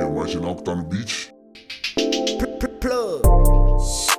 Hey, Reginald on the beach. Plug.